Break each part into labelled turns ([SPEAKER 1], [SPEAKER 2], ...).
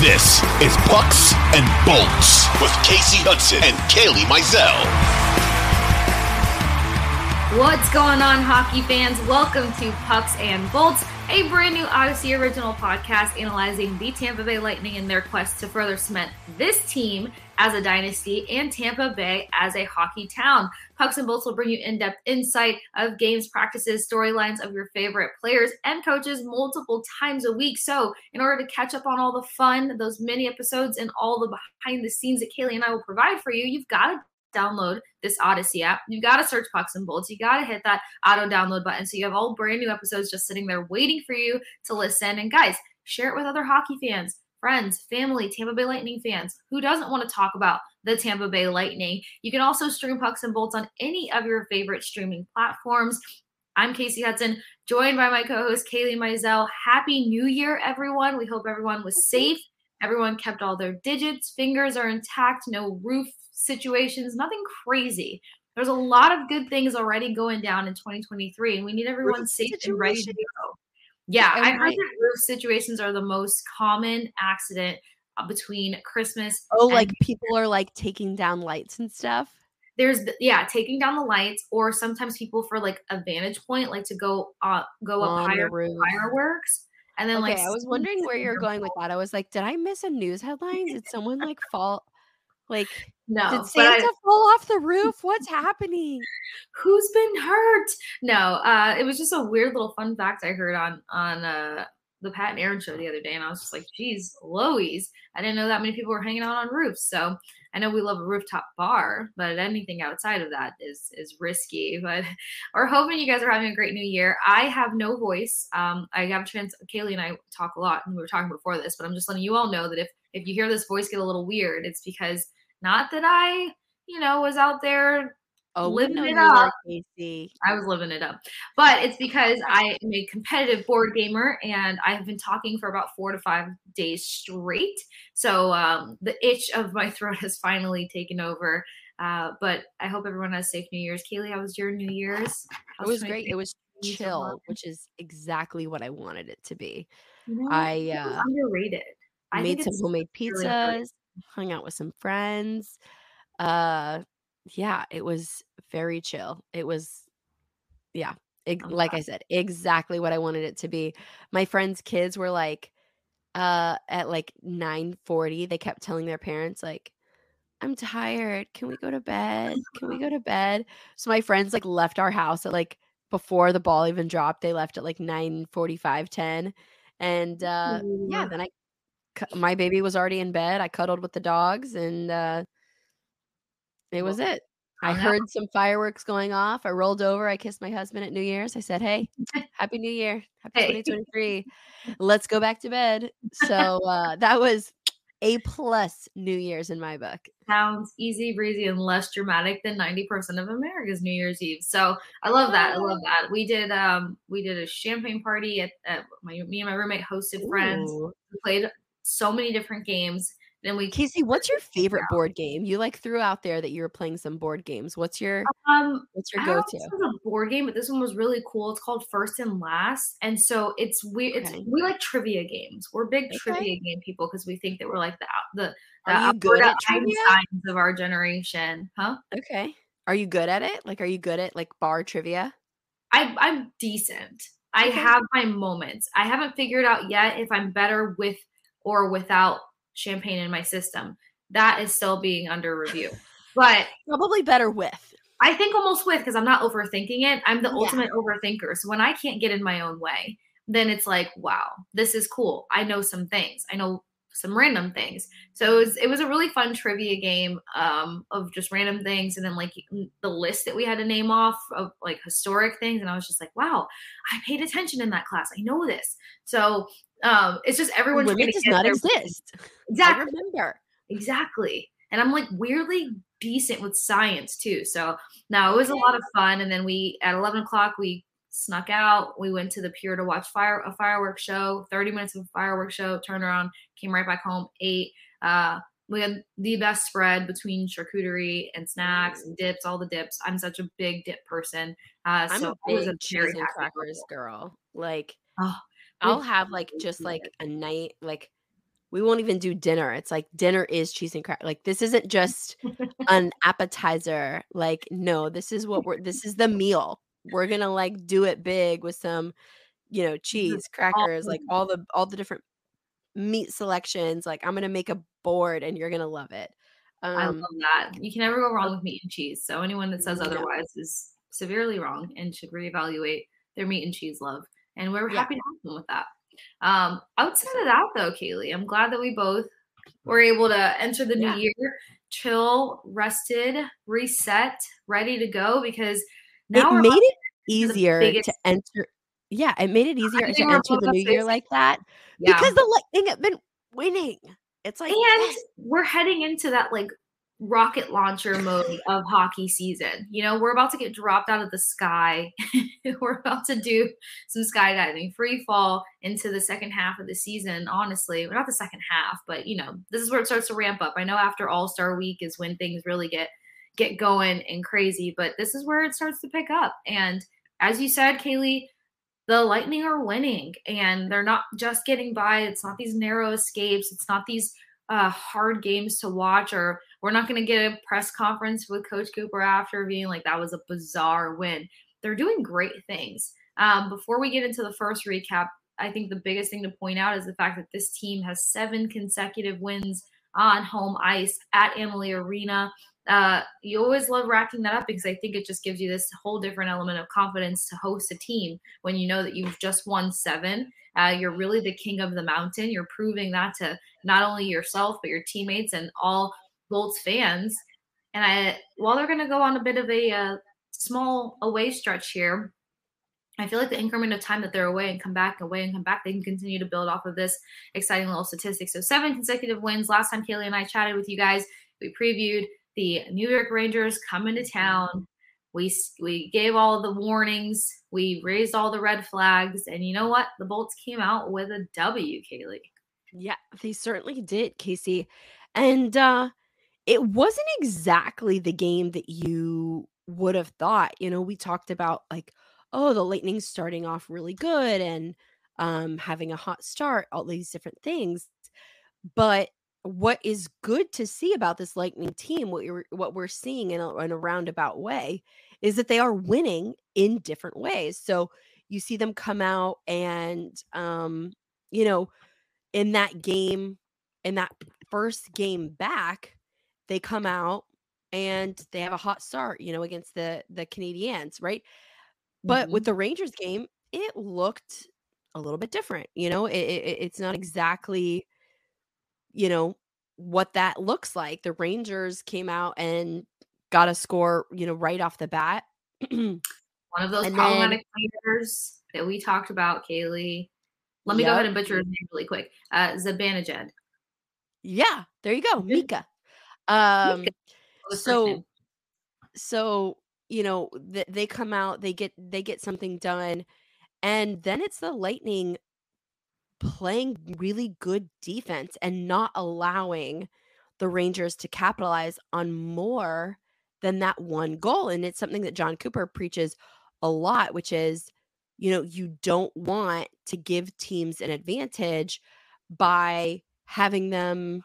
[SPEAKER 1] This is Pucks and Bolts with Kasey Hudson and Kailey Mizelle.
[SPEAKER 2] What's going on, hockey fans? Welcome to Pucks and Bolts, a brand new Audacy original podcast analyzing the Tampa Bay Lightning and their quest to further cement this team as a dynasty and Tampa Bay as a hockey town. Pucks and Bolts will bring you in depth insight of games, practices, storylines of your favorite players and coaches multiple times a week. So, in order to catch up on all the fun, those mini episodes, and all the behind the scenes that Kailey and I will provide for you, you've got to download this Audacy app. You've got to search Pucks and Bolts. You got to hit that auto download button. So you have all brand new episodes just sitting there waiting for you to listen. And guys, share it with other hockey fans, friends, family, Tampa Bay Lightning fans. Who doesn't want to talk about the Tampa Bay Lightning? You can also stream Pucks and Bolts on any of your favorite streaming platforms. I'm Kasey Hudson, joined by my co-host Kailey Mizelle. Happy New Year, everyone. We hope everyone was safe. Everyone kept all their digits, fingers are intact, no roof situations, nothing crazy. There's a lot of good things already going down in 2023, and we need everyone safe and ready to go. Yeah, I heard that roof situations are the most common accident uh, between Christmas.
[SPEAKER 3] Oh, like people are like taking down lights and stuff.
[SPEAKER 2] There's yeah, taking down the lights, or sometimes people for like a vantage point, like to go uh go up On higher fireworks. And then
[SPEAKER 3] okay,
[SPEAKER 2] like
[SPEAKER 3] I was wondering where you're going with that. I was like, did I miss a news headline? Did someone like fall like
[SPEAKER 2] no,
[SPEAKER 3] did Santa I, fall off the roof? What's happening?
[SPEAKER 2] Who's been hurt? No, uh, it was just a weird little fun fact I heard on on uh, the Pat and Aaron show the other day, and I was just like, "Geez, Lois!" I didn't know that many people were hanging out on roofs. So I know we love a rooftop bar, but anything outside of that is is risky. But we're hoping you guys are having a great new year. I have no voice. Um, I have a chance. Kailey and I talk a lot, and we were talking before this, but I'm just letting you all know that if if you hear this voice get a little weird, it's because not that I, you know, was out there
[SPEAKER 3] Oh, living it up. Kasey.
[SPEAKER 2] I was living it up. But it's because I am a competitive board gamer and I have been talking for about four to five days straight. So um, the itch of my throat has finally taken over. Uh, but I hope everyone has safe New Year's. Kailey, how was your New Year's?
[SPEAKER 3] It was great. It was chill, which is exactly what I wanted it to be. You know, I uh,
[SPEAKER 2] underrated.
[SPEAKER 3] I made some homemade pizzas. Really hung out with some friends. Uh yeah, it was very chill. It was yeah, it, like I said, exactly what I wanted it to be. My friends' kids were like uh at like 9:40, they kept telling their parents like I'm tired. Can we go to bed? Can we go to bed? So my friends like left our house at like before the ball even dropped. They left at like 9 45, 10. And uh yeah, then I my baby was already in bed. I cuddled with the dogs and uh it was it. I heard some fireworks going off. I rolled over. I kissed my husband at New Year's. I said, "Hey, happy New Year. Happy hey. 2023. Let's go back to bed." So, uh that was a plus New Year's in my book.
[SPEAKER 2] Sounds easy breezy and less dramatic than 90% of America's New Year's Eve. So I love that. I love that. We did um we did a champagne party at, at my me and my roommate hosted Ooh. friends. We played so many different games. Then we
[SPEAKER 3] Kasey, what's your favorite board game? You like threw out there that you were playing some board games. What's your
[SPEAKER 2] um
[SPEAKER 3] what's your go to?
[SPEAKER 2] a board game, but this one was really cool. It's called First and Last. And so it's we it's we like trivia games. We're big okay. trivia game people because we think that we're like the the, the
[SPEAKER 3] Are you good at
[SPEAKER 2] signs of our generation. Huh?
[SPEAKER 3] Okay. Are you good at it? Like are you good at like bar trivia?
[SPEAKER 2] I I'm decent. I have my moments. I haven't figured out yet if I'm better with or without champagne in my system. That is still being under review. But
[SPEAKER 3] probably better with.
[SPEAKER 2] I think almost with because I'm not overthinking it. I'm the yeah. ultimate overthinker. So when I can't get in my own way, then it's like, wow, this is cool. I know some things. I know some random things. So it was, it was a really fun trivia game um, of just random things, and then like the list that we had to name off of like historic things, and I was just like, wow, I paid attention in that class. I know this. So um, it's just everyone
[SPEAKER 3] Women does not exist.
[SPEAKER 2] Exactly.
[SPEAKER 3] I remember
[SPEAKER 2] exactly. And I'm like weirdly decent with science too. So now it was a lot of fun. And then we at 11 o'clock we snuck out. We went to the pier to watch fire a fireworks show. 30 minutes of a fireworks show. Turned around, came right back home. Ate. Uh, we had the best spread between charcuterie and snacks and dips, all the dips. I'm such a big dip person. Uh,
[SPEAKER 3] I'm
[SPEAKER 2] so
[SPEAKER 3] a big a cheese and crackers girl. Like, oh, I'll have like just like a night, like we won't even do dinner. It's like dinner is cheese and crack. Like this isn't just an appetizer. Like no, this is what we're this is the meal. We're going to like do it big with some, you know, cheese, crackers, like all the all the different meat selections. Like I'm going to make a board and you're going to love it.
[SPEAKER 2] Um, I love that. You can never go wrong with meat and cheese. So anyone that says otherwise no. is severely wrong and should reevaluate their meat and cheese love. And we're yeah. happy to help them with that. Um, outside of that, though, Kailey, I'm glad that we both were able to enter the new yeah. year, chill, rested, reset, ready to go because
[SPEAKER 3] now it made it easier to enter. Yeah, it made it easier to enter the new year like that yeah. because the Lightning have been winning. It's like,
[SPEAKER 2] and yes. we're heading into that like rocket launcher mode of hockey season. You know, we're about to get dropped out of the sky. we're about to do some skydiving, free fall into the second half of the season. Honestly, not the second half, but you know, this is where it starts to ramp up. I know after All Star Week is when things really get get going and crazy, but this is where it starts to pick up. And as you said, Kailey, the Lightning are winning and they're not just getting by. It's not these narrow escapes. It's not these uh, hard games to watch or we're not going to get a press conference with Coach Cooper after being like, that was a bizarre win. They're doing great things. Um, before we get into the first recap, I think the biggest thing to point out is the fact that this team has seven consecutive wins on home ice at Amalie Arena. Uh, you always love racking that up because I think it just gives you this whole different element of confidence to host a team when you know that you've just won seven. Uh, you're really the king of the mountain. You're proving that to not only yourself but your teammates and all Bolts fans. And I, while they're going to go on a bit of a uh, small away stretch here, I feel like the increment of time that they're away and come back, away and come back, they can continue to build off of this exciting little statistic. So seven consecutive wins. Last time Kailey and I chatted with you guys, we previewed the New York Rangers coming to town. We we gave all the warnings. We raised all the red flags, and you know what? The Bolts came out with a W, Kailey.
[SPEAKER 3] Yeah, they certainly did, Kasey. And uh it wasn't exactly the game that you would have thought. You know, we talked about like, oh, the Lightning's starting off really good and um, having a hot start, all these different things. But what is good to see about this Lightning team, what you're what we're seeing in a, in a roundabout way, is that they are winning in different ways. So you see them come out and um, you know, in that game, in that first game back, they come out and they have a hot start, you know, against the the Canadiens, right? But mm-hmm. with the Rangers game, it looked a little bit different. You know, it, it, it's not exactly, you know, what that looks like. The Rangers came out and got a score, you know, right off the bat.
[SPEAKER 2] One of those and problematic then, players that we talked about, Kailey. Let me yep. go ahead and butcher his name really quick. Uh Zibanejad.
[SPEAKER 3] Yeah, there you go, Mika. Um, so, so you know, th- they come out, they get they get something done, and then it's the Lightning playing really good defense and not allowing the Rangers to capitalize on more than that one goal. And it's something that John Cooper preaches a lot, which is, you know, you don't want to give teams an advantage by having them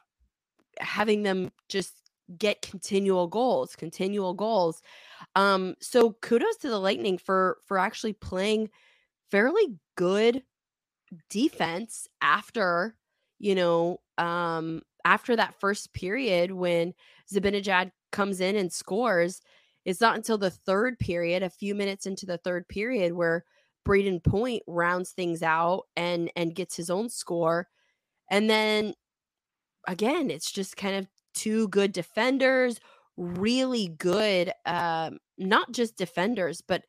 [SPEAKER 3] having them just get continual goals, continual goals. Um, so kudos to the Lightning for for actually playing fairly good defense after, you know, um, after that first period when Zibanejad comes in and scores. It's not until the third period, a few minutes into the third period, where Brayden Point rounds things out and and gets his own score. And then again, it's just kind of two good defenders, really good, um, not just defenders, but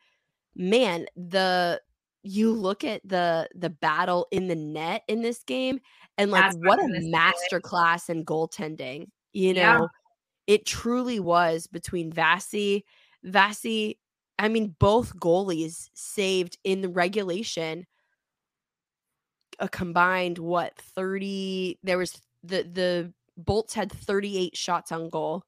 [SPEAKER 3] man, the you look at the the battle in the net in this game and like That's what a masterclass in goaltending you know yeah. it truly was between Vasi Vasi I mean both goalies saved in the regulation a combined what 30 there was the the Bolts had 38 shots on goal.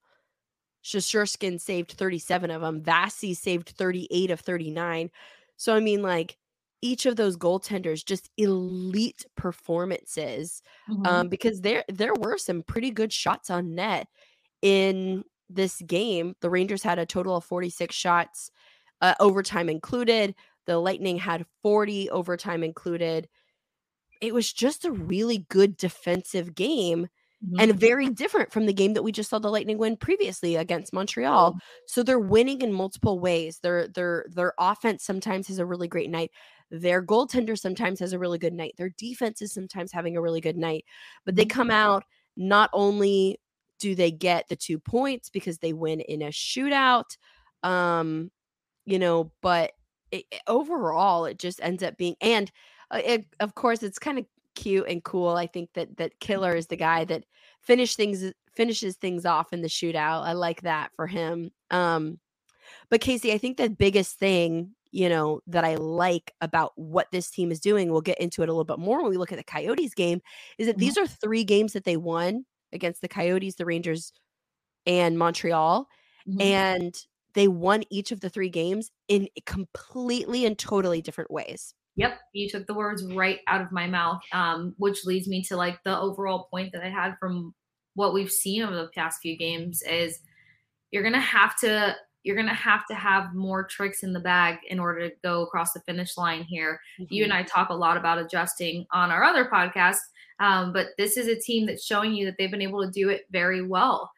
[SPEAKER 3] Shesterkin saved 37 of them. Vasi saved 38 of 39. So I mean, like, each of those goaltenders just elite performances
[SPEAKER 2] Mhm.
[SPEAKER 3] um, because there there were some pretty good shots on net in this game. The Rangers had a total of 46 shots, uh, overtime included. The Lightning had 40 overtime included. It was just a really good defensive game
[SPEAKER 2] Mhm.
[SPEAKER 3] and very different from the game that we just saw the Lightning win previously against Montreal. So they're winning in multiple ways. Their their their offense sometimes has a really great night. Their goaltender sometimes has a really good night. Their defense is sometimes having a really good night. But they
[SPEAKER 2] Mhm.
[SPEAKER 3] come out not only do they get the 2 points because they win in a shootout, um, you know, but it, overall it just ends up being and it, of course it's kind of cute and cool. I think that that Killer is the guy that finish things finishes things off in the shootout. I like that for him. Um but Kasey, I think the biggest thing, you know, that I like about what this team is doing, we'll get into it a little bit more when we look at the Coyotes game, is that
[SPEAKER 2] Mhm.
[SPEAKER 3] these are three games that they won against the Coyotes, the Rangers, and Montreal.
[SPEAKER 2] Mhm.
[SPEAKER 3] And they won each of the three games in completely and totally different ways.
[SPEAKER 2] Yep, you took the words right out of my mouth, um, which leads me to like the overall point that I had from what we've seen over the past few games is you're gonna have to you're gonna have to have more tricks in the bag in order to go across the finish line here. You and I talk a lot about adjusting on our other podcast, um, but this is a team that's showing you that they've been able to do it very well.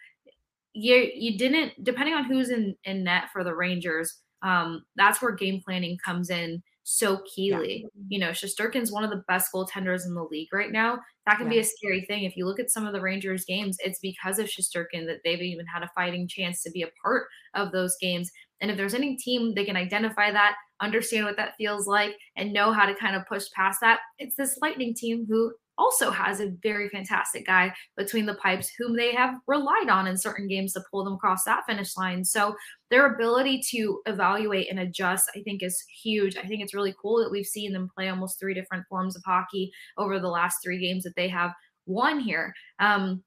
[SPEAKER 2] You you didn't depending on who's in in net for the Rangers. Um, that's where game planning comes in so keenly. You know, Shesterkin's one of the best goaltenders in the league right now. That can be a scary thing. If you look at some of the Rangers games, it's because of Shesterkin that they've even had a fighting chance to be a part of those games. And if there's any team they can identify that, understand what that feels like, and know how to kind of push past that, it's this Lightning team who also has a very fantastic guy between the pipes whom they have relied on in certain games to pull them across that finish line. So their ability to evaluate and adjust, I think, is huge. I think it's really cool that we've seen them play almost three different forms of hockey over the last three games that they have won here. Um,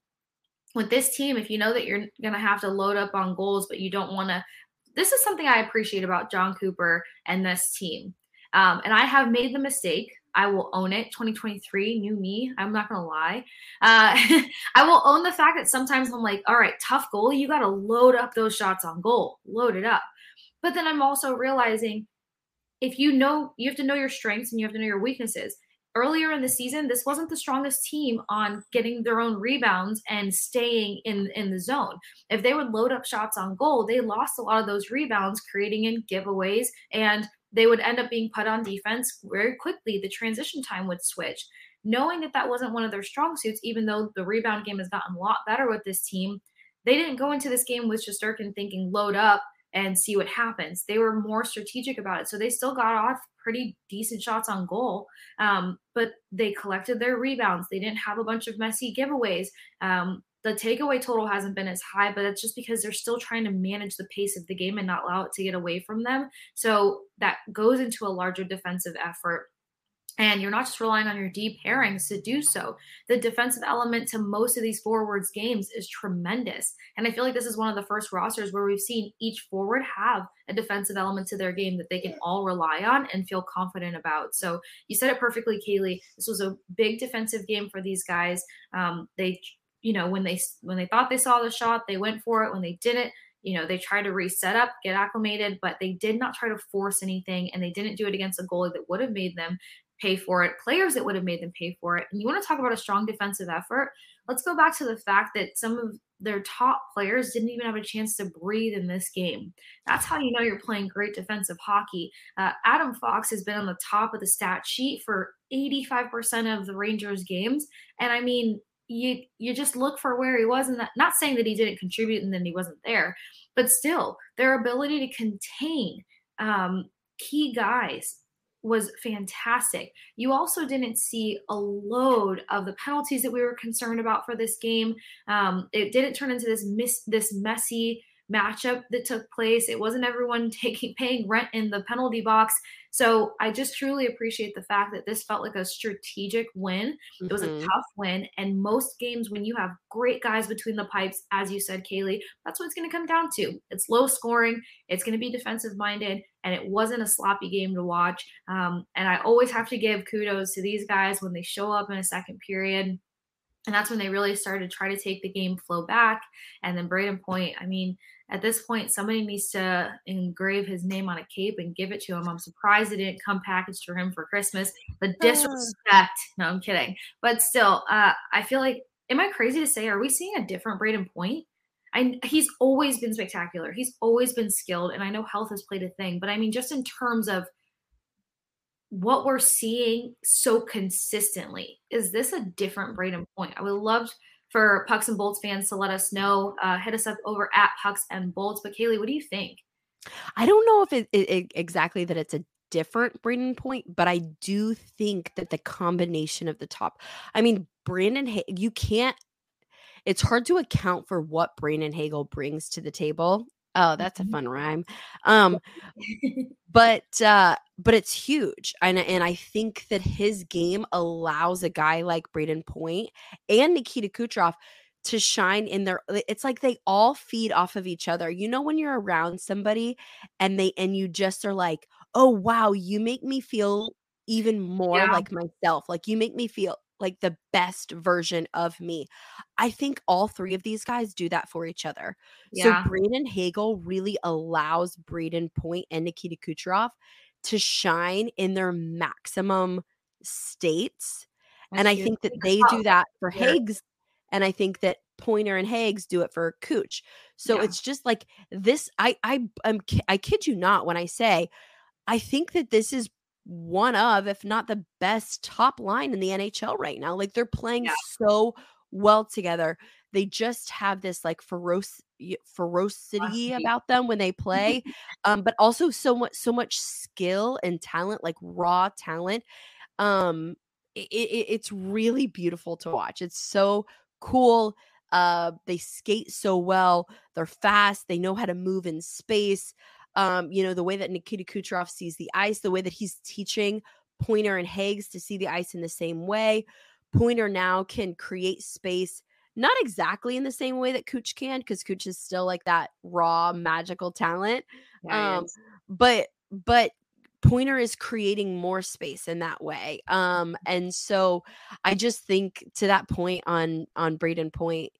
[SPEAKER 2] with this team, if you know that you're going to have to load up on goals, but you don't want to, this is something I appreciate about John Cooper and this team. Um, and I have made the mistake. I will own it. 2023, new me. I'm not gonna lie. Uh, I will own the fact that sometimes I'm like, all right, tough goal. You got to load up those shots on goal. Load it up. But then I'm also realizing if you know, you have to know your strengths and you have to know your weaknesses. Earlier in the season, this wasn't the strongest team on getting their own rebounds and staying in in the zone. If they would load up shots on goal, they lost a lot of those rebounds, creating in giveaways and they would end up being put on defense very quickly. The transition time would switch. Knowing that that wasn't one of their strong suits, even though the rebound game has gotten a lot better with this team, they didn't go into this game with Shesterkin thinking load up and see what happens. They were more strategic about it. So they still got off pretty decent shots on goal, um, but they collected their rebounds. They didn't have a bunch of messy giveaways. Um, the takeaway total hasn't been as high, but it's just because they're still trying to manage the pace of the game and not allow it to get away from them. So that goes into a larger defensive effort. And you're not just relying on your deep pairings to do so. The defensive element to most of these forwards games is tremendous. And I feel like this is one of the first rosters where we've seen each forward have a defensive element to their game that they can all rely on and feel confident about. So you said it perfectly, Kailey. This was a big defensive game for these guys. Um, they you know when they when they thought they saw the shot they went for it. When they didn't you know they tried to reset up get acclimated but they did not try to force anything and they didn't do it against a goalie that would have made them pay for it players that would have made them pay for it. And you want to talk about a strong defensive effort? Let's go back to the fact that some of their top players didn't even have a chance to breathe in this game. That's how you know you're playing great defensive hockey. Uh, adam fox has been on the top of the stat sheet for 85% of the rangers games. And i mean you you just look for where he was and that not saying that he didn't contribute and then he wasn't there but still their ability to contain um, key guys was fantastic. You also didn't see a load of the penalties that we were concerned about for this game. Um, it didn't turn into this miss this messy matchup that took place. It wasn't everyone taking paying rent in the penalty box so I just truly appreciate the fact that this felt like a strategic win. It was a tough win. And most games, when you have great guys between the pipes, as you said, Kailey, that's what it's going to come down to. It's low scoring, it's going to be defensive minded, and it wasn't a sloppy game to watch. Um, and I always have to give kudos to these guys when they show up in a second period. And that's when they really started to try to take the game flow back. And then Brayden Point, I mean, at this point, somebody needs to engrave his name on a cape and give it to him. I'm surprised it didn't come packaged for him for Christmas. The disrespect. No, I'm kidding. But still, uh, I feel like, am I crazy to say, are we seeing a different Brayden Point? I, he's always been spectacular. He's always been skilled. And I know health has played a thing, but I mean, just in terms of what we're seeing so consistently, is this a different Brayden Point? I would love for Pucks and Bolts fans to let us know. Uh, hit us up over at Pucks and Bolts. But Kailey, what do you think?
[SPEAKER 3] I don't know if it, it, it exactly that it's a different Brayden Point, but I do think that the combination of the top. I mean, Brandon, you can't. It's hard to account for what Brandon Hagel brings to the table Oh, that's a mm-hmm. fun rhyme. Um, but uh, but it's huge, and and I think that his game allows a guy like Brayden Point and Nikita Kucherov to shine in their. It's like they all feed off of each other. You know, when you're around somebody and they and you just are like, oh wow, you make me feel even more yeah. like myself. Like you make me feel like the best version of me. I think all three of these guys do that for each other. Yeah. So Brayden Hagel really allows Brayden Point and Nikita Kucherov to shine in their maximum states. and I think that they do that for Hags. And I think that Pointer and Hags do it for Cooch. So yeah. it's just like this. I I I'm I kid you not when I say I think that this is one of, if not the best top line in the NHL right now. Like they're playing yeah. so well together. They just have this like feroc- ferocity about them when they play, um, but also so much so much skill and talent, like raw talent. Um, it, it, it's really beautiful to watch. It's so cool. Uh, they skate so well. They're fast. They know how to move in space um, you know, the way that Nikita Kucherov sees the ice, the way that he's teaching Pointer and Hags to see the ice in the same way. Pointer now can create space, not exactly in the same way that Cooch can, because Cooch is still like that raw magical talent. Um, but but Pointer is creating more space in that way. Um, and so I just think to that point on on Brayden Point,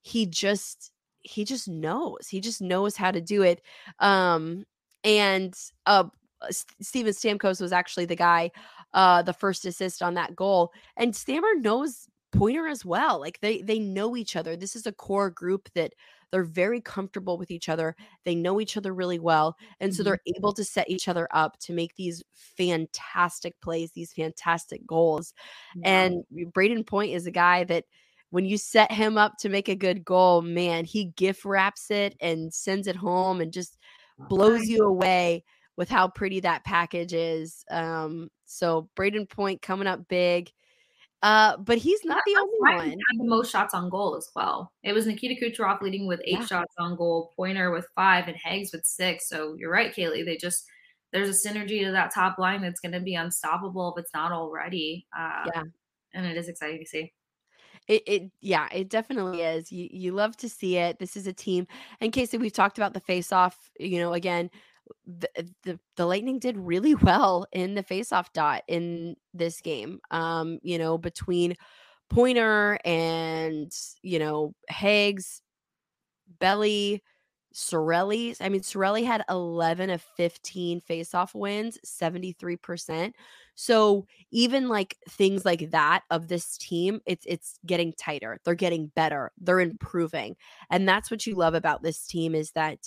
[SPEAKER 3] he just he just knows. He just knows how to do it. Um, and uh, Steven Stamkos was actually the guy, uh, the first assist on that goal. And Stammer knows Pointer as well. Like they they know each other. This is a core group that they're very comfortable with each other. They know each other really well. And so mm-hmm. they're able to set each other up to make these fantastic plays, these fantastic goals. And Brayden Point is a guy that when you set him up to make a good goal, man, he gift wraps it and sends it home and just blows you away with how pretty that package is. Um, so Brayden Point coming up big. Uh, but he's not yeah, the only one.
[SPEAKER 2] Had the most shots on goal as well. It was Nikita Kucherov leading with eight yeah. shots on goal, Pointer with five, and Hags with six. So you're right, Kailey. They just there's a synergy to that top line that's going to be unstoppable if it's not already. Uh, yeah, and it is exciting to see.
[SPEAKER 3] It, it yeah, it definitely is. You you love to see it. This is a team. And Kasey, we've talked about the face off. You know, again, the, the the Lightning did really well in the face off dot in this game. Um, you know, between Pointer and you know Hags, Belly, Cirelli. I mean, Cirelli had 11 of 15 faceoff wins, 73%. So even like things like that of this team, it's it's getting tighter. They're getting better. They're improving. And that's what you love about this team is that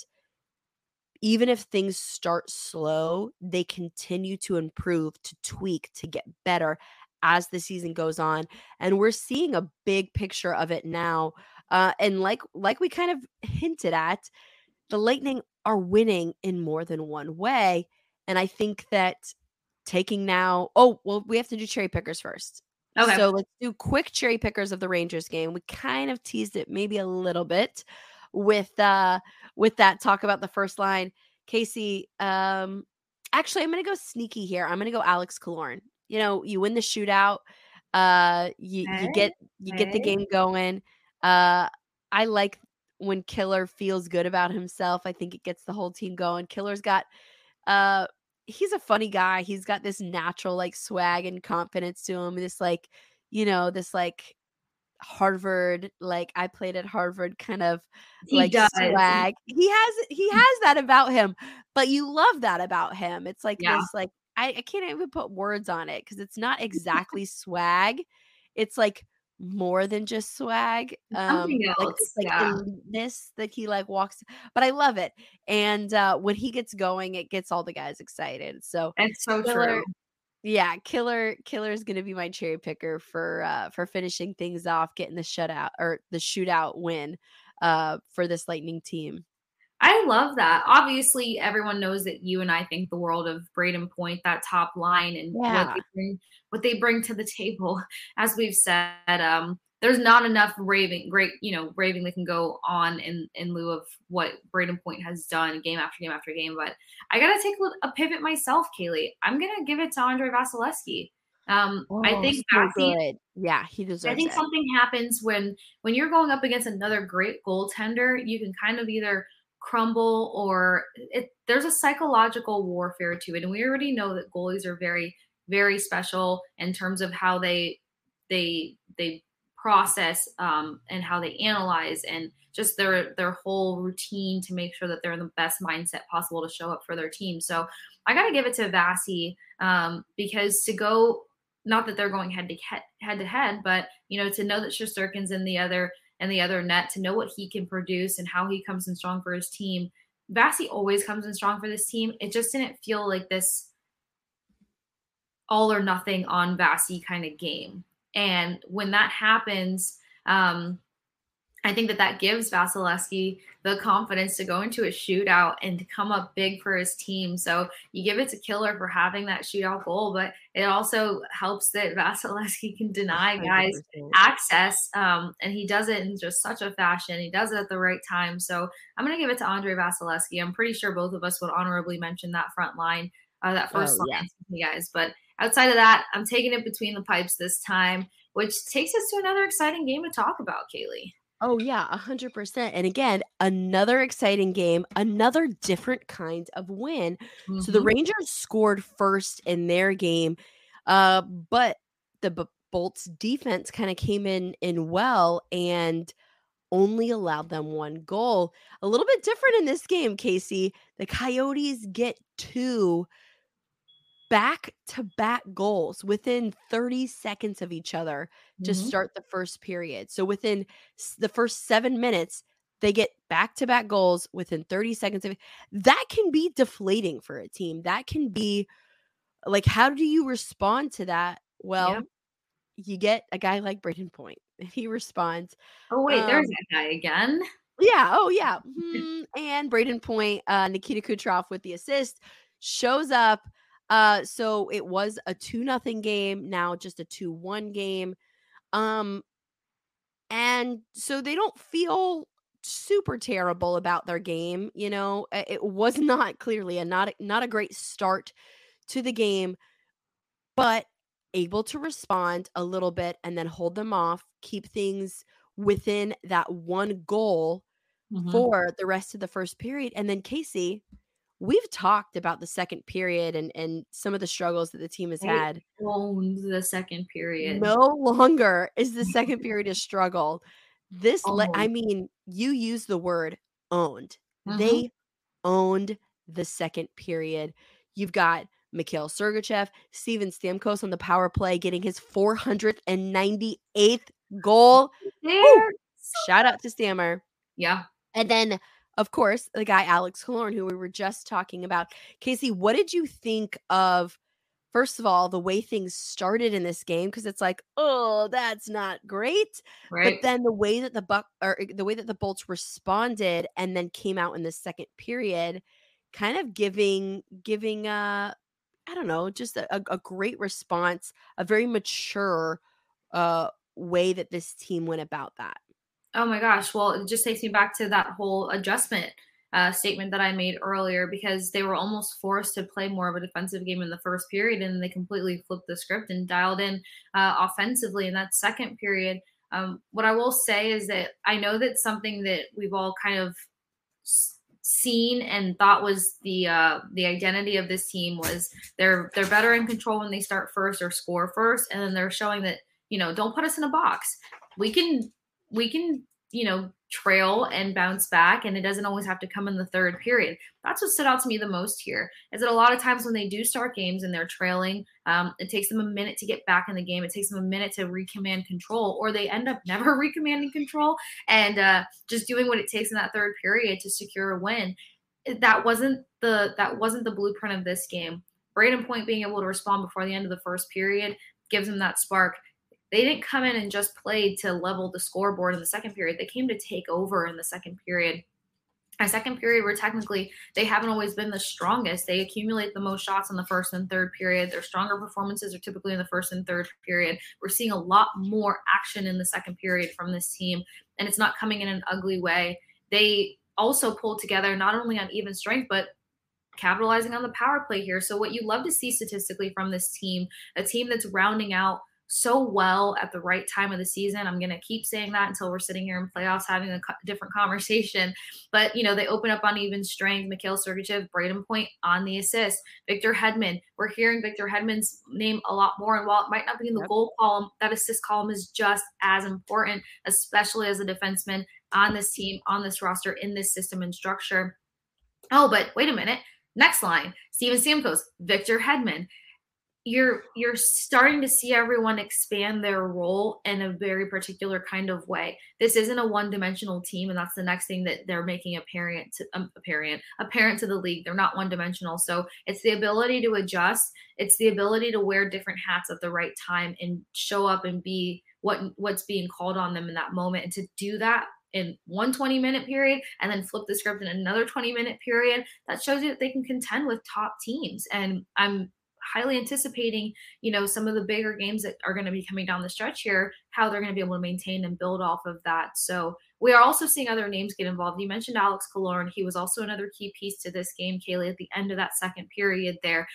[SPEAKER 3] even if things start slow, they continue to improve, to tweak, to get better as the season goes on. And we're seeing a big picture of it now. Uh, and like like we kind of hinted at, the Lightning are winning in more than one way. And I think that taking now, oh, well, we have to do cherry pickers first. Okay. So let's do quick cherry pickers of the Rangers game. We kind of teased it maybe a little bit with uh with that talk about the first line. Kasey, um actually I'm gonna go sneaky here. I'm gonna go Alex Killorn. You know, you win the shootout, uh you, okay. you get you okay. get the game going. Uh I like when Killer feels good about himself. I think it gets the whole team going. Killer's got Uh, he's a funny guy. He's got this natural like swag and confidence to him. This like, you know, this like Harvard, like I played at Harvard kind of
[SPEAKER 2] He
[SPEAKER 3] like
[SPEAKER 2] does.
[SPEAKER 3] swag. He has he mm. has that about him, but you love that about him. It's like
[SPEAKER 2] Yeah.
[SPEAKER 3] this like I, I can't even put words on it because it's not exactly swag. It's like more than just swag. Um like this like
[SPEAKER 2] yeah.
[SPEAKER 3] eliteness that he like walks but I love it. And uh when he gets going, it gets all the guys excited. So
[SPEAKER 2] It's so
[SPEAKER 3] Killer
[SPEAKER 2] true.
[SPEAKER 3] yeah, Killer Killer is going to be my cherry picker for uh for finishing things off, getting the shutout or the shootout win uh for this Lightning team.
[SPEAKER 2] I love that. Obviously, everyone knows that you and I think the world of Brayden Point, that top line, and what they bring, what they bring to the table. As we've said, um, there's not enough raving, great, you know, raving that can go on in in lieu of what Brayden Point has done game after game after game. But I gotta take a a pivot myself, Kailey. I'm gonna give it to Andrei Vasilevskiy. Um, I think
[SPEAKER 3] so. Yeah, he deserves. It.
[SPEAKER 2] I think
[SPEAKER 3] it.
[SPEAKER 2] something happens when when you're going up against another great goaltender. You can kind of either crumble or it. There's a psychological warfare to it, and we already know that goalies are very very special in terms of how they they they process um, and how they analyze and just their their whole routine to make sure that they're in the best mindset possible to show up for their team. So I got to give it to Vasi um, because to go not that they're going head to head, head to head, but you know to know that Shesterkin's in the other and the other net, to know what he can produce and how he comes in strong for his team. Vasi always comes in strong for this team. It just didn't feel like this all or nothing on Vasi kind of game. And when that happens, um, I think that that gives Vasilevskiy the confidence to go into a shootout and to come up big for his team. So you give it to Killer for having that shootout goal, but it also helps that Vasilevskiy can deny guys
[SPEAKER 3] 100%.
[SPEAKER 2] access, um, and he does it in just such a fashion. He does it at the right time. So I'm going to give it to Andrei Vasilevskiy. I'm pretty sure both of us would honorably mention that front line, uh, that first
[SPEAKER 3] Oh,
[SPEAKER 2] line,
[SPEAKER 3] yeah.
[SPEAKER 2] guys. But outside of that, I'm taking it between the pipes this time, which takes us to another exciting game to talk about, Kailey.
[SPEAKER 3] Oh yeah, a hundred percent. And again, another exciting game, another different kind of win. So the
[SPEAKER 2] Mhm.
[SPEAKER 3] Rangers scored first in their game, uh, but the B- Bolts defense kind of came in in well and only allowed them one goal. A little bit different in this game, Kasey. The Coyotes get two back to back goals within 30 seconds of each other to
[SPEAKER 2] Mhm.
[SPEAKER 3] start the first period. So within the first 7 minutes, they get back to back goals within 30 seconds of that can be deflating for a team. That can be like how do you respond to that? Well,
[SPEAKER 2] Yeah.
[SPEAKER 3] you get a guy like Brayden Point and he responds
[SPEAKER 2] Oh wait, there's
[SPEAKER 3] um,
[SPEAKER 2] that guy again.
[SPEAKER 3] yeah. Oh, yeah. mhm, And Brayden Point, uh, Nikita Kucherov with the assist shows up. Uh, so it was a two nothing game. Now just a two one game. Um, and so they don't feel super terrible about their game. You know, it was not clearly a not not a great start to the game, but able to respond a little bit and then hold them off, keep things within that one goal
[SPEAKER 2] Mhm.
[SPEAKER 3] for the rest of the first period. And then Kasey, we've talked about the second period and and some of the struggles that the team has had.
[SPEAKER 2] owned the second period.
[SPEAKER 3] No longer is the second period a struggle. This le- I mean, you use the word owned.
[SPEAKER 2] Mhm.
[SPEAKER 3] They owned the second period. You've got Mikhail Sergachev, Steven Stamkos on the power play getting his 498th goal.
[SPEAKER 2] There.
[SPEAKER 3] Shout out to Stammer.
[SPEAKER 2] Yeah.
[SPEAKER 3] And then, of course, the guy Alex Killorn, who we were just talking about. Kasey, what did you think of, first of all, the way things started in this game? Because it's like, oh, that's not great.
[SPEAKER 2] Right.
[SPEAKER 3] But then the way that the buck or the way that the Bolts responded and then came out in the second period, kind of giving giving uh I don't know, just a, a, a great response, a very mature uh way that this team went about that.
[SPEAKER 2] Oh my gosh. Well, it just takes me back to that whole adjustment uh, statement that I made earlier because they were almost forced to play more of a defensive game in the first period and they completely flipped the script and dialed in uh, offensively in that second period. Um, what I will say is that I know that something that we've all kind of seen and thought was the uh, the identity of this team was they're they're better in control when they start first or score first, and then they're showing that you know don't put us in a box. We can we can you know trail and bounce back and it doesn't always have to come in the third period. That's what stood out to me the most here is that a lot of times when they do start games and they're trailing um, it takes them a minute to get back in the game it takes them a minute to recommand control or they end up never recommanding control and uh, just doing what it takes in that third period to secure a win. That wasn't the that wasn't the blueprint of this game. Brayden point being able to respond before the end of the first period gives them that spark they didn't come in and just play to level the scoreboard in the second period. They came to take over in the second period. A second period where technically they haven't always been the strongest. They accumulate the most shots in the first and third period. Their stronger performances are typically in the first and third period. We're seeing a lot more action in the second period from this team, and it's not coming in an ugly way. They also pulled together not only on even strength, but capitalizing on the power play here. So, what you love to see statistically from this team, a team that's rounding out so well at the right time of the season. I'm going to keep saying that until we're sitting here in playoffs having a co- different conversation. But, you know, they open up on even strength. Mikhail Sergachev, Brayden Point on the assist. Victor Hedman. We're hearing Victor Hedman's name a lot more. And while it might not be in the yep. goal column, that assist column is just as important, especially as a defenseman on this team, on this roster, in this system and structure. Oh, but wait a minute. Next line, Steven Stamkos, Victor Hedman you're you're starting to see everyone expand their role in a very particular kind of way. This isn't a one-dimensional team, and that's the next thing that they're making apparent to um, apparent apparent to the league. They're not one-dimensional, so it's the ability to adjust. It's the ability to wear different hats at the right time and show up and be what what's being called on them in that moment, and to do that in one 20 minute period and then flip the script in another 20 minute period that shows you that they can contend with top teams and i'm highly anticipating, you know, some of the bigger games that are going to be coming down the stretch here, how they're going to be able to maintain and build off of that. So we are also seeing other names get involved. You mentioned Alex Killorn. He was also another key piece to this game, Kailey, at the end of that second period there.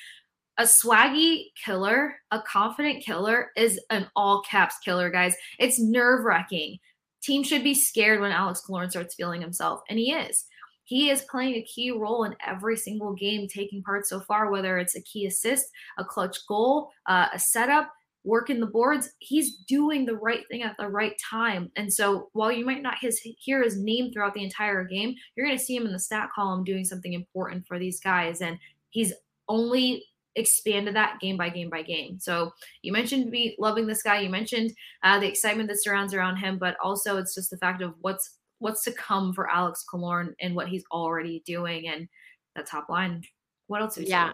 [SPEAKER 2] A swaggy killer, a confident killer is an all caps killer, guys. It's nerve wracking. Team should be scared when Alex Killorn starts feeling himself, and he is he is playing a key role in every single game taking part so far, whether it's a key assist, a clutch goal, uh, a setup, working the boards. He's doing the right thing at the right time. And so while you might not his, hear his name throughout the entire game, you're going to see him in the stat column doing something important for these guys. And he's only expanded that game by game by game. So you mentioned me loving this guy. You mentioned uh, the excitement that surrounds around him, but also it's just the fact of what's what's to come for Alex Killorn and what he's already doing and that top line. What else?
[SPEAKER 3] yeah.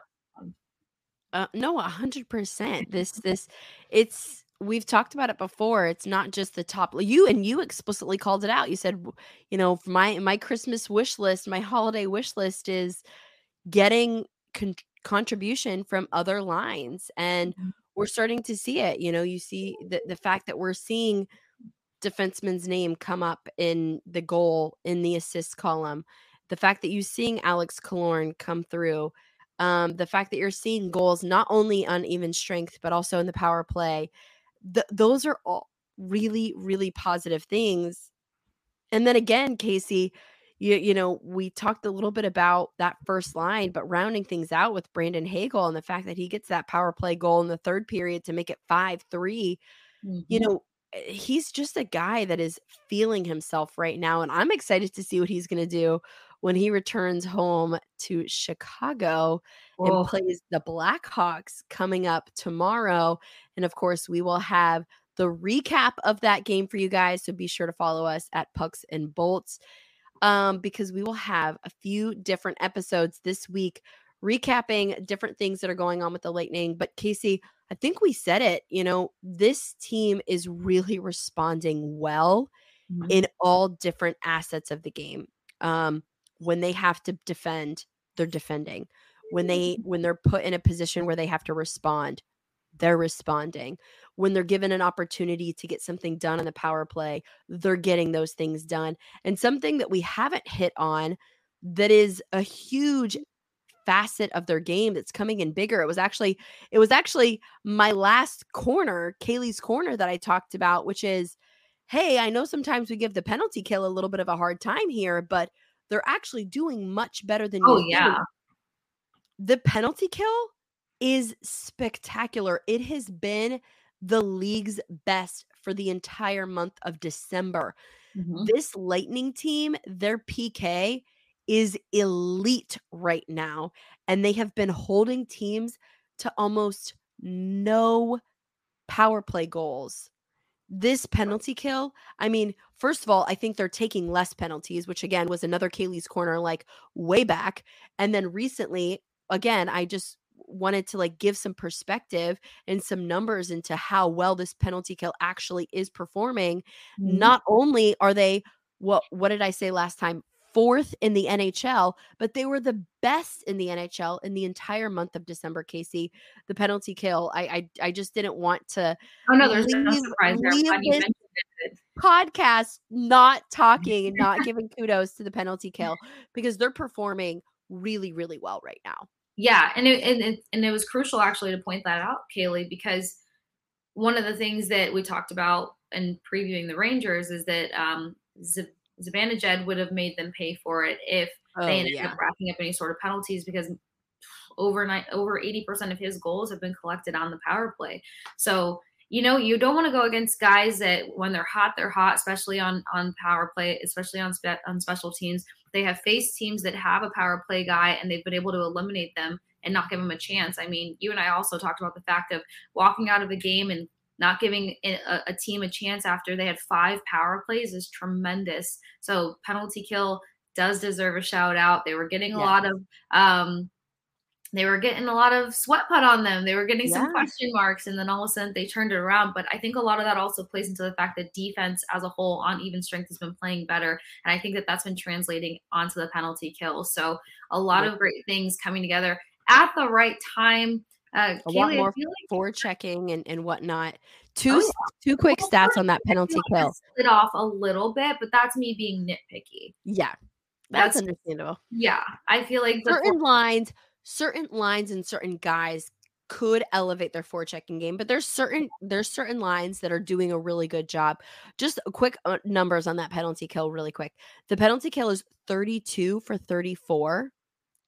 [SPEAKER 3] Uh, no, a hundred percent. This, this, it's. We've talked about it before. It's not just the top. You and you explicitly called it out. You said, you know, my my Christmas wish list, my holiday wish list is getting con- contribution from other lines, and mm-hmm. we're starting to see it. You know, you see the the fact that we're seeing defenseman's name come up in the goal in the assist column. The fact that you're seeing Alex Killorn come through, um, the fact that you're seeing goals not only on even strength but also in the power play, th- those are all really really positive things. And then again, Kasey, you you know we talked a little bit about that first line, but rounding things out with Brandon Hagel and the fact that he gets that power play goal in the third period to make it five three. Mm-hmm. You know, he's just a guy that is feeling himself right now. And I'm excited to see what he's going to do when he returns home to Chicago Whoa. and plays the Blackhawks coming up tomorrow. And of course, we will have the recap of that game for you guys. So be sure to follow us at Pucks and Bolts um, because we will have a few different episodes this week recapping different things that are going on with the Lightning. But Kasey, I think we said it, you know, this team is really responding well mm-hmm. in all different assets of the game. Um, when they have to defend, they're defending. When they when they're put in a position where they have to respond, they're responding. When they're given an opportunity to get something done on the power play, they're getting those things done. And something that we haven't hit on that is a huge facet of their game that's coming in bigger. It was actually it was actually my last corner, Kailey's corner that I talked about, which is hey, I know sometimes we give the penalty kill a little bit of a hard time here, but they're actually doing much better than
[SPEAKER 2] Oh
[SPEAKER 3] you
[SPEAKER 2] yeah.
[SPEAKER 3] The penalty kill is spectacular. It has been the league's best for the entire month of December.
[SPEAKER 2] Mhm.
[SPEAKER 3] This Lightning team, their PK is elite right now, and they have been holding teams to almost no power play goals. This penalty kill, I mean, first of all, I think they're taking less penalties, which again was another Kailey's corner like way back. And then recently, again, I just wanted to like give some perspective and some numbers into how well this penalty kill actually is performing.
[SPEAKER 2] Mhm.
[SPEAKER 3] Not only are they what what did I say last time? Fourth in the NHL, but they were the best in the NHL in the entire month of December. Kasey, the penalty kill. I I, I just didn't want to
[SPEAKER 2] Oh no, there's no
[SPEAKER 3] leave-
[SPEAKER 2] surprise there.
[SPEAKER 3] Podcast not talking and not giving kudos to the penalty kill because they're performing really really well right now.
[SPEAKER 2] Yeah, and it, and it and it was crucial actually to point that out, Kailey, because one of the things that we talked about in previewing the Rangers is that um, Z- Zibanejad would have made them pay for it if
[SPEAKER 3] Oh,
[SPEAKER 2] they ended up racking up any sort of penalties because overnight over 80% of his goals have been collected on the power play. So, you know, you don't want to go against guys that when they're hot, they're hot, especially on on power play, especially on spe- on special teams. They have faced teams that have a power play guy and they've been able to eliminate them and not give them a chance. I mean, you and I also talked about the fact of walking out of a game and not giving a, a team a chance after they had five power plays is tremendous. So penalty kill does deserve a shout out. They were getting a
[SPEAKER 3] Yeah.
[SPEAKER 2] lot of um they were getting a lot of sweat put on them. They were getting some question marks and then all of a sudden they turned it around. But I think a lot of that also plays into the fact that defense as a whole on even strength has been playing better. And I think that that's been translating onto the penalty kill. So a lot
[SPEAKER 3] Yeah.
[SPEAKER 2] of great things coming together at the right time. Uh,
[SPEAKER 3] A lot
[SPEAKER 2] Kailey,
[SPEAKER 3] more
[SPEAKER 2] like
[SPEAKER 3] for checking and, and whatnot. Two
[SPEAKER 2] Oh,
[SPEAKER 3] two quick
[SPEAKER 2] Well,
[SPEAKER 3] stats on that penalty kill.
[SPEAKER 2] it slid off a little bit, but that's me being nitpicky.
[SPEAKER 3] Yeah, that's,
[SPEAKER 2] That's-
[SPEAKER 3] understandable.
[SPEAKER 2] Yeah, I feel like
[SPEAKER 3] Certain lines, certain lines, and certain guys could elevate their forechecking game, but there's certain there's certain lines that are doing a really good job. Just a quick uh, numbers on that penalty kill, really quick. The penalty kill is 32 for 34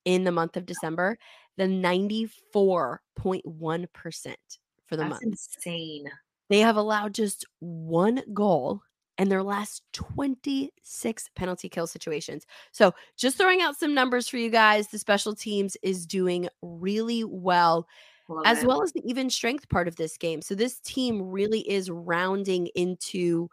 [SPEAKER 3] in the month of December, the 94.1 percent for the
[SPEAKER 2] that's
[SPEAKER 3] month.
[SPEAKER 2] insane.
[SPEAKER 3] They have allowed just one goal in their last 26 penalty kill situations. So, just throwing out some numbers for you guys. The special teams is doing really well,
[SPEAKER 2] Love
[SPEAKER 3] as
[SPEAKER 2] it.
[SPEAKER 3] well as the even strength part of this game. So, this team really is rounding into,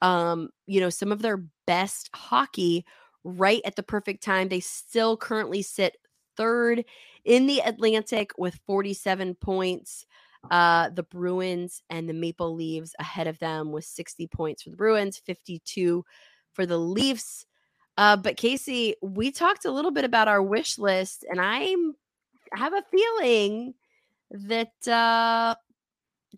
[SPEAKER 3] um, you know, some of their best hockey right at the perfect time. They still currently sit third in the Atlantic with 47 points uh the bruins and the maple leaves ahead of them with 60 points for the bruins 52 for the leafs uh but Kasey we talked a little bit about our wish list and i'm I have a feeling that uh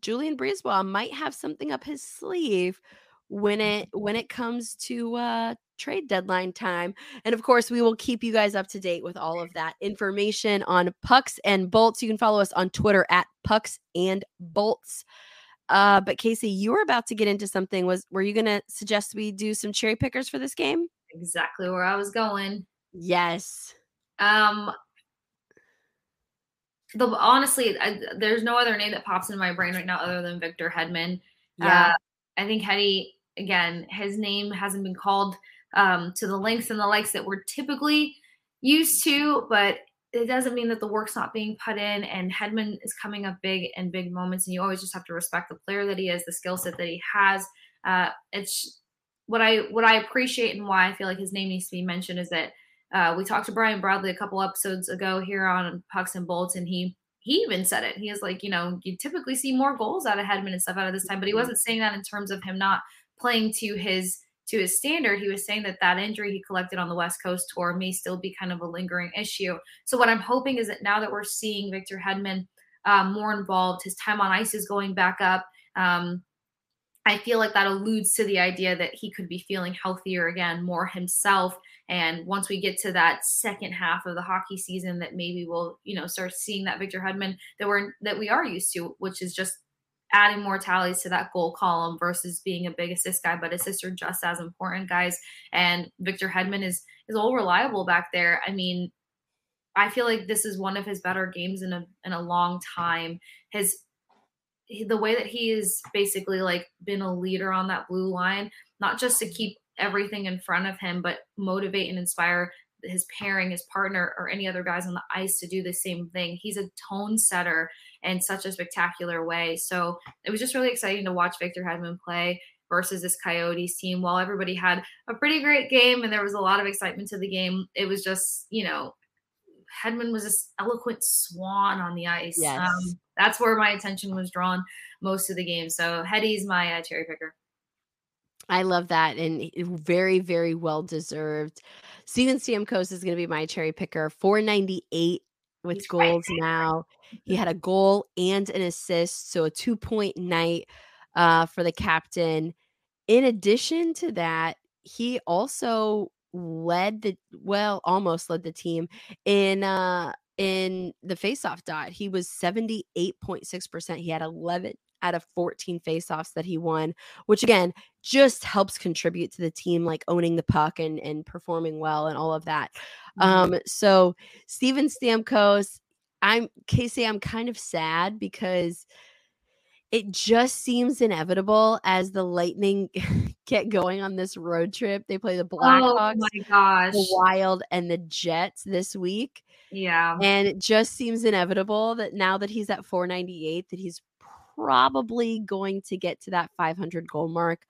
[SPEAKER 3] Julien BriseBois might have something up his sleeve when it when it comes to uh trade deadline time and of course we will keep you guys up to date with all of that information on pucks and bolts. You can follow us on twitter at pucks and bolts. Uh but Kasey you were about to get into something. Was were you gonna suggest we do some cherry pickers for this game?
[SPEAKER 2] Exactly where I was going.
[SPEAKER 3] yes.
[SPEAKER 2] Um, the honestly, I, there's no other name that pops in my brain right now other than Victor Hedman.
[SPEAKER 3] yeah.
[SPEAKER 2] Uh, I think Hetty again, his name hasn't been called um, to the lengths and the likes that we're typically used to, but it doesn't mean that the work's not being put in. And Hedman is coming up big in big moments, and you always just have to respect the player that he is, the skill set that he has. Uh, it's what I what I appreciate and why I feel like his name needs to be mentioned is that uh, we talked to Brian Bradley a couple episodes ago here on Pucks and Bolts, and he he even said it. He is like, you know, you typically see more goals out of Hedman and stuff out of this time, but he wasn't saying that in terms of him not playing to his to his standard. He was saying that that injury he collected on the West Coast tour may still be kind of a lingering issue. So what I'm hoping is that now that we're seeing Victor Hedman um, more involved, his time on ice is going back up. Um, I feel like that alludes to the idea that he could be feeling healthier again, more himself. And once we get to that second half of the hockey season, that maybe we'll, you know, start seeing that Victor Hedman that we're that we are used to, which is just adding more tallies to that goal column versus being a big assist guy, but assists are just as important, guys. And Victor Hedman is is all reliable back there. I mean, I feel like this is one of his better games in a in a long time. His the way that he is basically like been a leader on that blue line, not just to keep everything in front of him, but motivate and inspire his pairing, his partner, or any other guys on the ice to do the same thing. He's a tone setter in such a spectacular way. So it was just really exciting to watch Victor Hedman play versus this Coyotes team. While everybody had a pretty great game and there was a lot of excitement to the game, it was just, you know, Hedman was this eloquent swan on the ice.
[SPEAKER 3] Yes.
[SPEAKER 2] Um, that's where my attention was drawn most of the game. So Hetty's my uh, cherry picker.
[SPEAKER 3] I love that and very, very well deserved. Steven Stamkos is going to be my cherry picker. 498 with He's goals right. now. He had a goal and an assist, so a two point night uh, for the captain. In addition to that, he also led the well, almost led the team in uh in the faceoff dot. He was 78.6%. He had 11 out of 14 faceoffs that he won, which again just helps contribute to the team like owning the puck and and performing well and all of that. Mm-hmm. Um so Steven Stamkos, I'm Kasey, I'm kind of sad because it just seems inevitable as the Lightning get going on this road trip. They play the Blackhawks,
[SPEAKER 2] oh my gosh,
[SPEAKER 3] the Wild, and the Jets this week.
[SPEAKER 2] Yeah.
[SPEAKER 3] And it just seems inevitable that now that he's at 498, that he's probably going to get to that 500 goal mark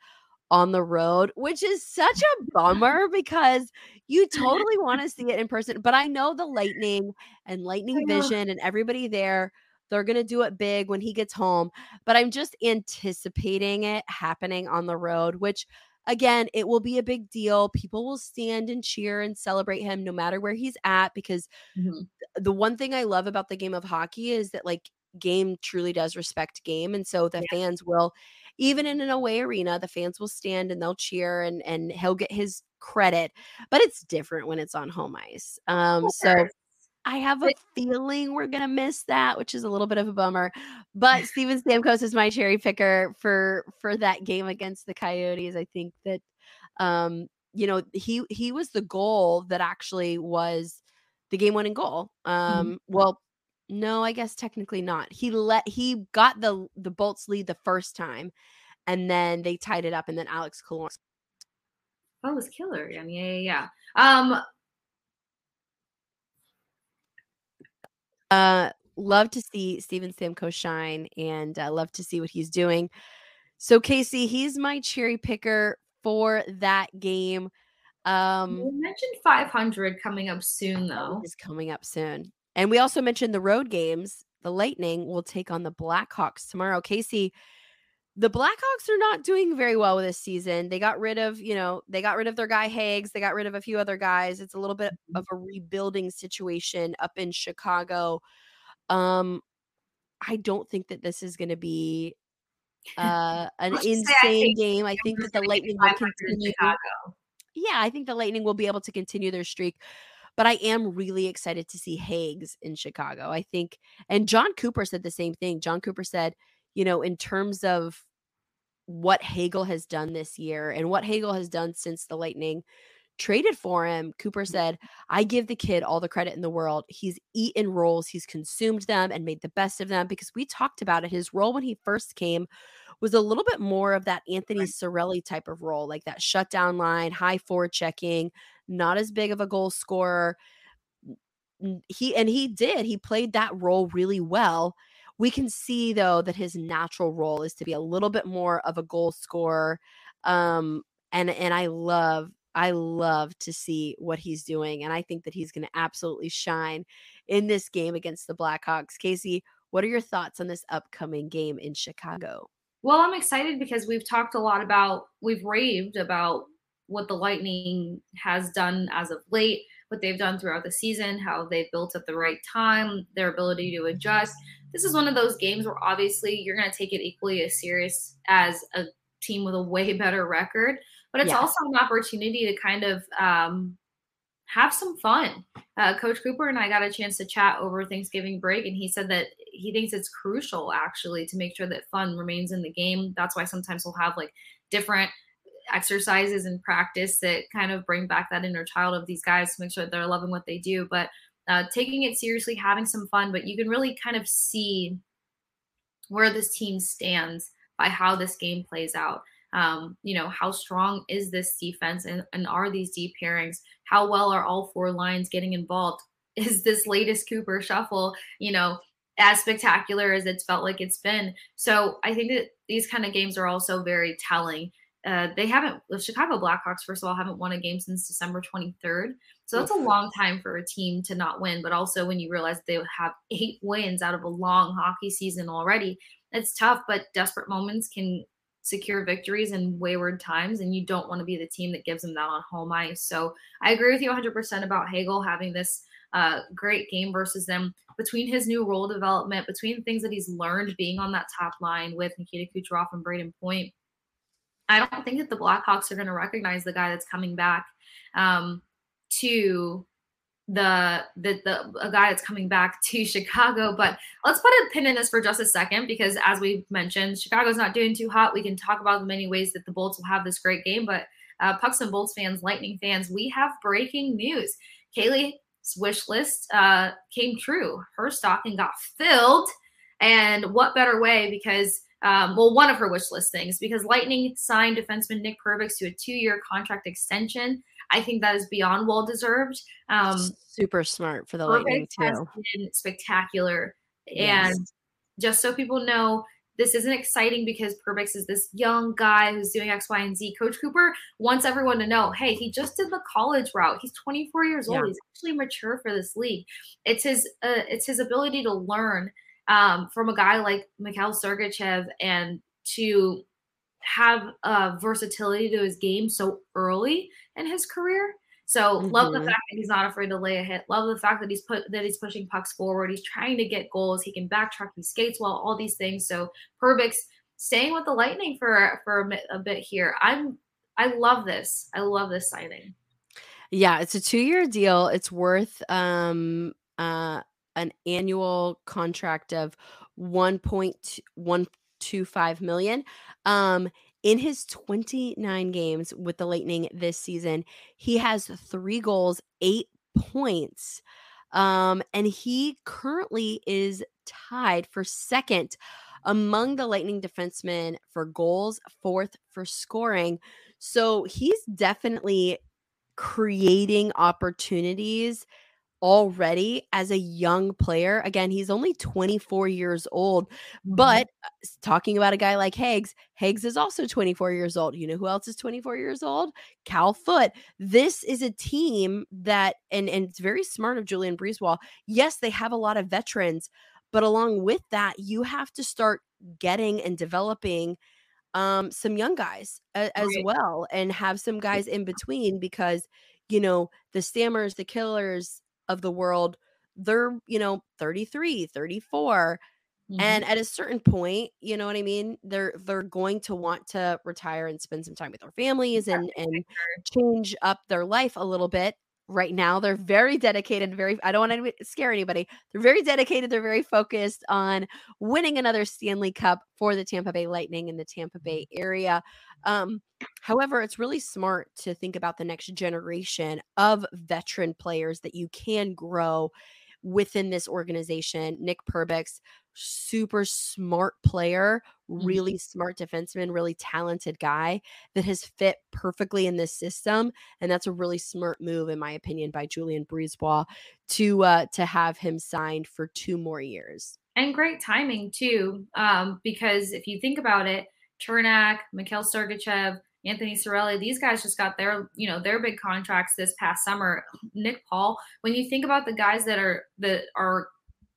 [SPEAKER 3] on the road, which is such a bummer because you totally want to see it in person. But I know the Lightning and Lightning Vision and everybody there they're going to do it big when he gets home. But I'm just anticipating it happening on the road, which again, it will be a big deal. People will stand and cheer and celebrate him no matter where he's at because mm-hmm. the one thing I love about the game of hockey is that like game truly does respect game and so the yeah. fans will even in an away arena the fans will stand and they'll cheer and and he'll get his credit but it's different when it's on home ice um so I have a feeling we're gonna miss that, which is a little bit of a bummer. But Steven Stamkos is my cherry picker for for that game against the Coyotes. I think that um, you know, he he was the goal that actually was the game winning goal. Mm-hmm. Um, mm-hmm. well, no, I guess technically not. He let he got the the Bolts lead the first time, and then they tied it up, and then Alex Killorn.
[SPEAKER 2] Oh, it was killer. Yeah, yeah, yeah. Um,
[SPEAKER 3] Uh, love to see Steven Stamkos shine and uh, love to see what he's doing. So Kasey, he's my cherry picker for that game. Um,
[SPEAKER 2] you mentioned 500 coming up soon, though.
[SPEAKER 3] Is coming up soon, and we also mentioned the road games. The Lightning will take on the Blackhawks tomorrow. Kasey, the Blackhawks are not doing very well this season. They got rid of, you know, they got rid of their guy Haggs. They got rid of a few other guys. It's a little bit mm-hmm. of a rebuilding situation up in Chicago. Um, I don't think that this is going to be uh, an insane game. I think that the Lightning will continue. Yeah, I think the Lightning will be able to continue their streak. But I am really excited to see Haggs in Chicago. I think, and John Cooper said the same thing. John Cooper said, you know, in terms of what Hagel has done this year and what Hagel has done since the Lightning traded for him, Cooper mm-hmm. said, I give the kid all the credit in the world. He's eaten roles, he's consumed them and made the best of them because we talked about it. His role when he first came was a little bit more of that Anthony Cirelli type of role, like that shutdown line, high forward checking, not as big of a goal scorer. He and he did, he played that role really well. We can see though that his natural role is to be a little bit more of a goal scorer. Um, and and I love I love to see what he's doing, and I think that he's going to absolutely shine in this game against the Blackhawks. Kasey, what are your thoughts on this upcoming game in Chicago?
[SPEAKER 2] Well, I'm excited because we've talked a lot about, we've raved about what the Lightning has done as of late, what they've done throughout the season, how they've built at the right time, their ability to adjust this is one of those games where obviously you're going to take it equally as serious as a team with a way better record, but it's yeah. also an opportunity to kind of um, have some fun. Uh, Coach Cooper and I got a chance to chat over Thanksgiving break, and he said that he thinks it's crucial actually to make sure that fun remains in the game. That's why sometimes we'll have like different exercises and practice that kind of bring back that inner child of these guys to make sure they're loving what they do. But uh, taking it seriously, having some fun, but you can really kind of see where this team stands by how this game plays out. Um, you know, how strong is this defense and, and are these deep pairings? How well are all four lines getting involved? Is this latest Cooper shuffle, you know, as spectacular as it's felt like it's been? So I think that these kind of games are also very telling. Uh, they haven't, the Chicago Blackhawks, first of all, haven't won a game since December 23rd. So that's a long time for a team to not win. But also, when you realize they have eight wins out of a long hockey season already, it's tough. But desperate moments can secure victories in wayward times, and you don't want to be the team that gives them that on home ice. So I agree with you 100% about Hagel having this uh, great game versus them. Between his new role development, between things that he's learned being on that top line with Nikita Kucherov and Brayden Point, I don't think that the Blackhawks are going to recognize the guy that's coming back um, to the, the the a guy that's coming back to Chicago. But let's put a pin in this for just a second because as we mentioned, Chicago's not doing too hot. We can talk about the many ways that the Bolts will have this great game, but uh, Pucks and Bolts fans, Lightning fans, we have breaking news. Kailey's wish list uh, came true. Her stocking got filled, and what better way because. Um, well, one of her wish list things because Lightning signed defenseman Nick Perbix to a two-year contract extension. I think that is beyond well deserved. Um,
[SPEAKER 3] Super smart for the Lightning too.
[SPEAKER 2] been spectacular, yes. and just so people know, this isn't exciting because Perbix is this young guy who's doing X, Y, and Z. Coach Cooper wants everyone to know, hey, he just did the college route. He's 24 years old. He's actually mature for this league. It's his uh, it's his ability to learn um, from a guy like Mikhail Sergachev and to have uh, versatility to his game so early in his career. So mm-hmm. love the mm-hmm. fact that he's not afraid to lay a hit. Love the fact that he's put that he's pushing pucks forward. He's trying to get goals. He can backtrack. He skates well. All these things. So Perbix staying with the Lightning for for a bit, a bit here. I'm I love this. I love this signing.
[SPEAKER 3] Yeah, it's a two year deal. It's worth um uh an annual contract of one point one two five million. Um, in his 29 games with the Lightning this season, he has three goals, eight points. Um, and he currently is tied for second among the Lightning defensemen for goals, fourth for scoring. So he's definitely creating opportunities already as a young player. Again, he's only 24 years old, mm-hmm. but uh, talking about a guy like Haggs, Haggs is also 24 years old. You know who else is 24 years old? Cal Foote. This is a team that, and, and it's very smart of Julien BriseBois. Yes, they have a lot of veterans, but along with that, you have to start getting and developing um some young guys a, as right. well and have some guys in between because you know the stammers the killers of the world they're you know 33 34 mm-hmm. and at a certain point you know what i mean they're they're going to want to retire and spend some time with their families and and change up their life a little bit right now. They're very dedicated and very i don't want to scare anybody. They're very dedicated they're very focused on winning another stanley cup for the tampa bay lightning in the tampa bay area. Um, however it's really smart to think about the next generation of veteran players that you can grow within this organization. Nick perbix super smart player, mm-hmm. really smart defenseman, really talented guy that has fit perfectly in this system. And that's a really smart move, in my opinion, by Julien BriseBois to uh, to have him signed for two more years.
[SPEAKER 2] And great timing too, um, because if you think about it, Cernak, Mikhail Sergachev, Anthony Cirelli, these guys just got their, you know, their big contracts this past summer. Nick Paul, when you think about the guys that are that are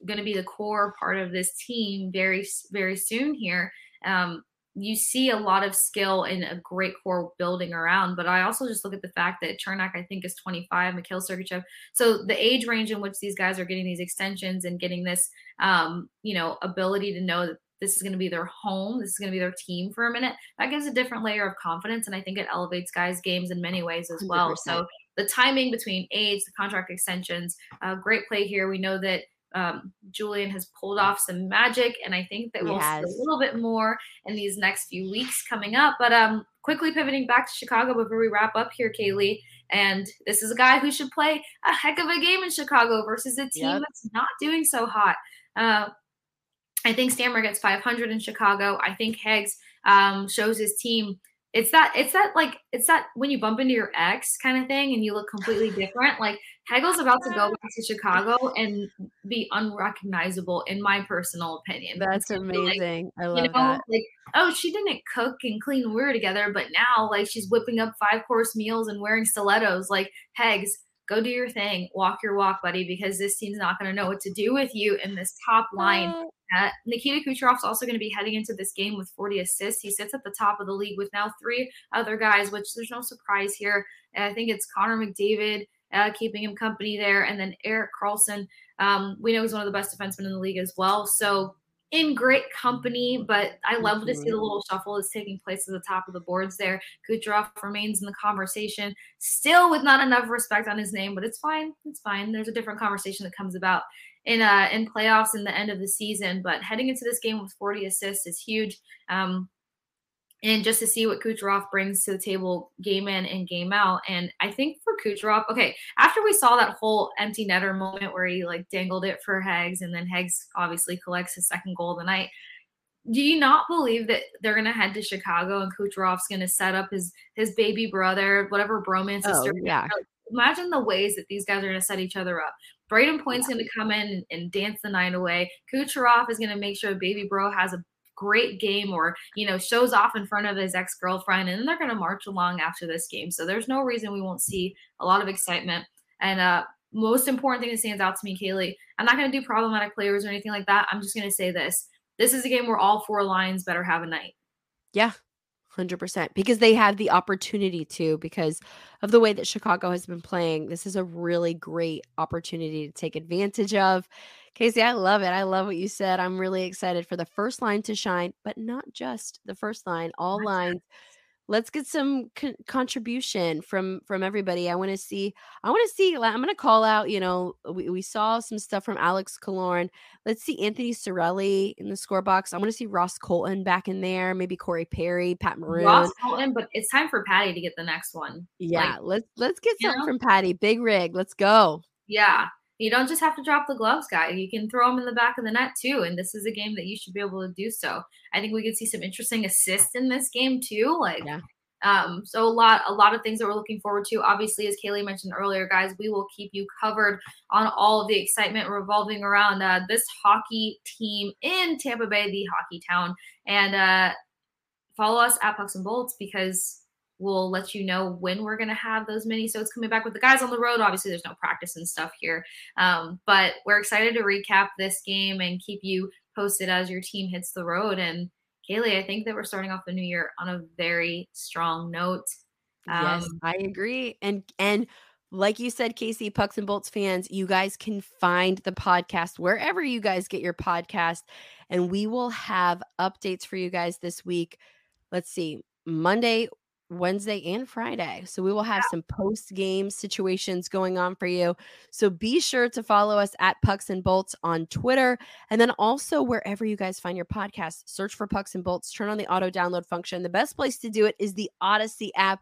[SPEAKER 2] going to be the core part of this team very very soon here. Um, you see a lot of skill and a great core building around. But I also just look at the fact that Cernak, I think, is 25, Mikhail Sergachev. So the age range in which these guys are getting these extensions and getting this, um, you know, ability to know that this is going to be their home, this is going to be their team for a minute, that gives a different layer of confidence. And I think it elevates guys' games in many ways as well. 100%. So the timing between age, the contract extensions, uh, great play here. We know that um, Julien has pulled off some magic, and I think that we'll see a little bit more in these next few weeks coming up. But um, quickly pivoting back to Chicago before we wrap up here, Kailey. And this is a guy who should play a heck of a game in Chicago versus a team yep. that's not doing so hot. Uh, I think Stammer gets 500 in Chicago. I think Heggs um, shows his team it's that it's that like it's that when you bump into your ex kind of thing and you look completely different like hegel's about to go back to chicago and be unrecognizable in my personal opinion
[SPEAKER 3] that's amazing like, i love you know, that.
[SPEAKER 2] like oh she didn't cook and clean when we were together but now like she's whipping up five course meals and wearing stilettos. Like hegs go do your thing. Walk your walk buddy because this team's not going to know what to do with you in this top line. Uh, uh, Nikita Kucherov's also going to be heading into this game with 40 assists. He sits at the top of the league with now three other guys, which there's no surprise here. And I think it's Connor McDavid uh, keeping him company there, and then Erik Karlsson, Um, we know he's one of the best defensemen in the league as well. So in great company, but I love mm-hmm. to see the little shuffle that's taking place at the top of the boards there. Kucherov remains in the conversation, still with not enough respect on his name, but it's fine. It's fine. There's a different conversation that comes about in uh in playoffs in the end of the season. But heading into this game with 40 assists is huge. Um, and just to see what Kucherov brings to the table game in and game out. And I think for Kucherov, okay, after we saw that whole empty netter moment where he like dangled it for Heggs and then Heggs obviously collects his second goal of the night. Do you not believe that they're gonna head to Chicago and Kucherov's gonna set up his his baby brother, whatever bromance
[SPEAKER 3] oh, Yeah.
[SPEAKER 2] Imagine the ways that these guys are gonna set each other up. Brayden Point's yeah. going to come in and, and, dance the night away. Kucherov is going to make sure Baby Bro has a great game or, you know, shows off in front of his ex girlfriend. And then they're going to march along after this game. So there's no reason we won't see a lot of excitement. And, uh, most important thing that stands out to me, Kailey, I'm not going to do problematic players or anything like that. I'm just going to say this. This is a game where all four lines better have a night.
[SPEAKER 3] Yeah, 100% because they have the opportunity to because of the way that Chicago has been playing. This is a really great opportunity to take advantage of. Kasey, I love it. I love what you said. I'm really excited for the first line to shine, but not just the first line, all lines let's get some con- contribution from from everybody i want to see i want to see i'm going to call out you know we, we saw some stuff from alex Killorn. let's see anthony cirelli in the score box i want to see ross colton back in there maybe corey perry pat maroon
[SPEAKER 2] ross colton but it's time for patty to get the next one
[SPEAKER 3] yeah like, let's let's get something know? from patty big rig let's go
[SPEAKER 2] yeah you don't just have to drop the gloves, guy. You can throw them in the back of the net too. And this is a game that you should be able to do so. I think we could see some interesting assists in this game too. Like, yeah. um, so a lot, a lot of things that we're looking forward to. Obviously, as Kailey mentioned earlier, guys, we will keep you covered on all of the excitement revolving around uh, this hockey team in Tampa Bay, the hockey town, and uh, follow us at Pucks and Bolts because We'll let you know when we're going to have those mini so it's coming back with the guys on the road. Obviously, there's no practice and stuff here, um, but we're excited to recap this game and keep you posted as your team hits the road. And Kailey, I think that we're starting off the new year on a very strong note.
[SPEAKER 3] Um, yes, I agree. And and like you said, Kasey, Pucks and Bolts fans, you guys can find the podcast wherever you guys get your podcast, and we will have updates for you guys this week. Let's see, Monday, Wednesday and Friday. So we will have yeah. some post game situations going on for you. So be sure to follow us at Pucks and Bolts on Twitter. And then also wherever you guys find your podcast, search for Pucks and Bolts, turn on the auto download function. The best place to do it is the Audacy app.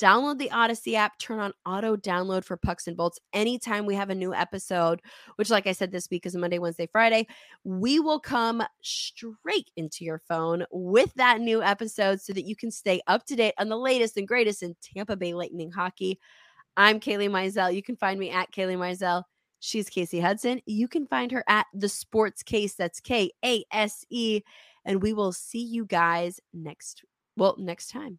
[SPEAKER 3] Download the Audacy app, turn on auto download for Pucks and Bolts anytime we have a new episode, which, like I said, this week is Monday, Wednesday, Friday. We will come straight into your phone with that new episode so that you can stay up to date on the latest and greatest in Tampa Bay Lightning hockey. I'm Kailey Mizelle. You can find me at Kailey Mizelle. She's Kasey Hudson. You can find her at the Sports Case. That's K A S E. And we will see you guys next, well, next time.